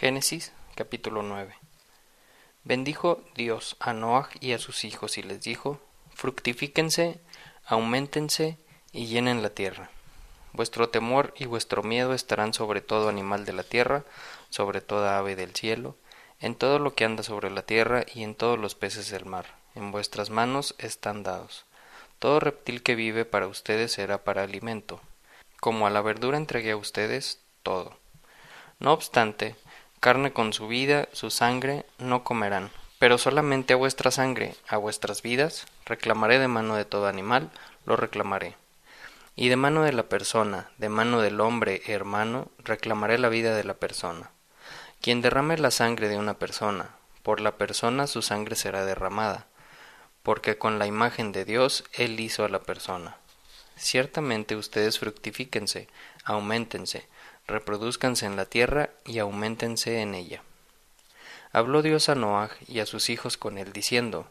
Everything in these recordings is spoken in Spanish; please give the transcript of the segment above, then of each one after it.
Génesis capítulo 9 Bendijo Dios a Noah y a sus hijos y les dijo, Fructifíquense, aumentense y llenen la tierra. Vuestro temor y vuestro miedo estarán sobre todo animal de la tierra, sobre toda ave del cielo, en todo lo que anda sobre la tierra y en todos los peces del mar. En vuestras manos están dados. Todo reptil que vive para ustedes será para alimento. Como a la verdura entregué a ustedes todo. No obstante, carne con su vida, su sangre, no comerán. Pero solamente a vuestra sangre, a vuestras vidas, reclamaré de mano de todo animal, lo reclamaré. Y de mano de la persona, de mano del hombre hermano, reclamaré la vida de la persona. Quien derrame la sangre de una persona, por la persona su sangre será derramada, porque con la imagen de Dios él hizo a la persona. Ciertamente ustedes fructifíquense, aumentense, reproduzcanse en la tierra y aumentense en ella. Habló Dios a Noah y a sus hijos con él, diciendo,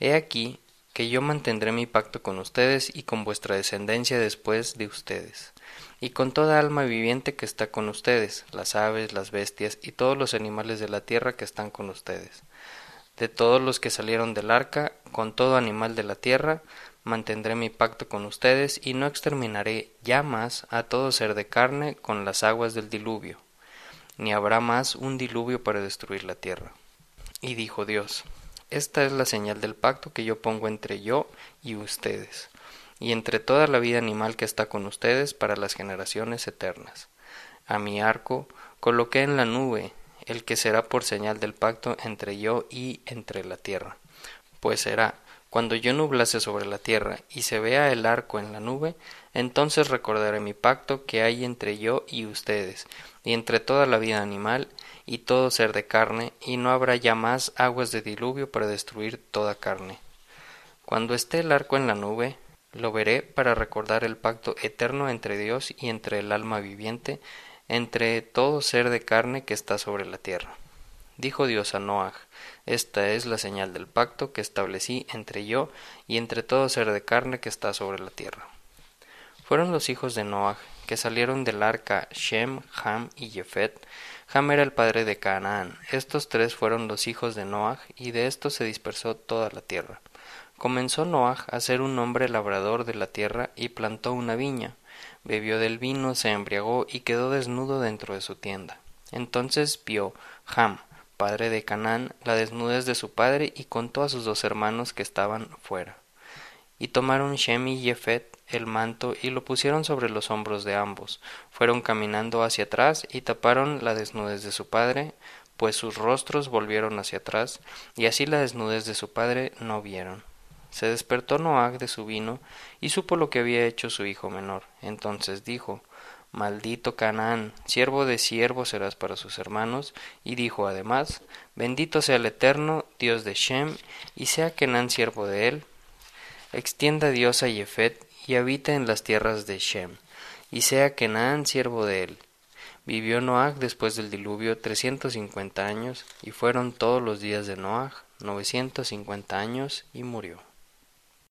He aquí que yo mantendré mi pacto con ustedes y con vuestra descendencia después de ustedes, y con toda alma viviente que está con ustedes, las aves, las bestias y todos los animales de la tierra que están con ustedes. De todos los que salieron del arca, con todo animal de la tierra, mantendré mi pacto con ustedes y no exterminaré ya más a todo ser de carne con las aguas del diluvio, ni habrá más un diluvio para destruir la tierra. Y dijo Dios, Esta es la señal del pacto que yo pongo entre yo y ustedes, y entre toda la vida animal que está con ustedes para las generaciones eternas. A mi arco coloqué en la nube el que será por señal del pacto entre yo y entre la tierra, pues será cuando yo nublase sobre la tierra y se vea el arco en la nube, entonces recordaré mi pacto que hay entre yo y ustedes, y entre toda la vida animal y todo ser de carne, y no habrá ya más aguas de diluvio para destruir toda carne. Cuando esté el arco en la nube, lo veré para recordar el pacto eterno entre Dios y entre el alma viviente, entre todo ser de carne que está sobre la tierra. Dijo Dios a Noah, Esta es la señal del pacto que establecí entre yo y entre todo ser de carne que está sobre la tierra. Fueron los hijos de Noah que salieron del arca Shem, Ham y Jefet. Ham era el padre de Canaán. Estos tres fueron los hijos de Noah, y de estos se dispersó toda la tierra. Comenzó Noah a ser un hombre labrador de la tierra y plantó una viña. Bebió del vino, se embriagó y quedó desnudo dentro de su tienda. Entonces vio Ham, padre de Canaán, la desnudez de su padre y contó a sus dos hermanos que estaban fuera. Y tomaron Shem y Jefet el manto y lo pusieron sobre los hombros de ambos. Fueron caminando hacia atrás y taparon la desnudez de su padre, pues sus rostros volvieron hacia atrás, y así la desnudez de su padre no vieron. Se despertó Noag de su vino y supo lo que había hecho su hijo menor. Entonces dijo Maldito Canaán, siervo de siervo serás para sus hermanos, y dijo además, Bendito sea el Eterno, Dios de Shem, y sea Canaán siervo de él. Extienda Dios a Jefet, y habita en las tierras de Shem, y sea Canaán siervo de él. Vivió Noach después del diluvio trescientos cincuenta años, y fueron todos los días de Noach novecientos cincuenta años, y murió.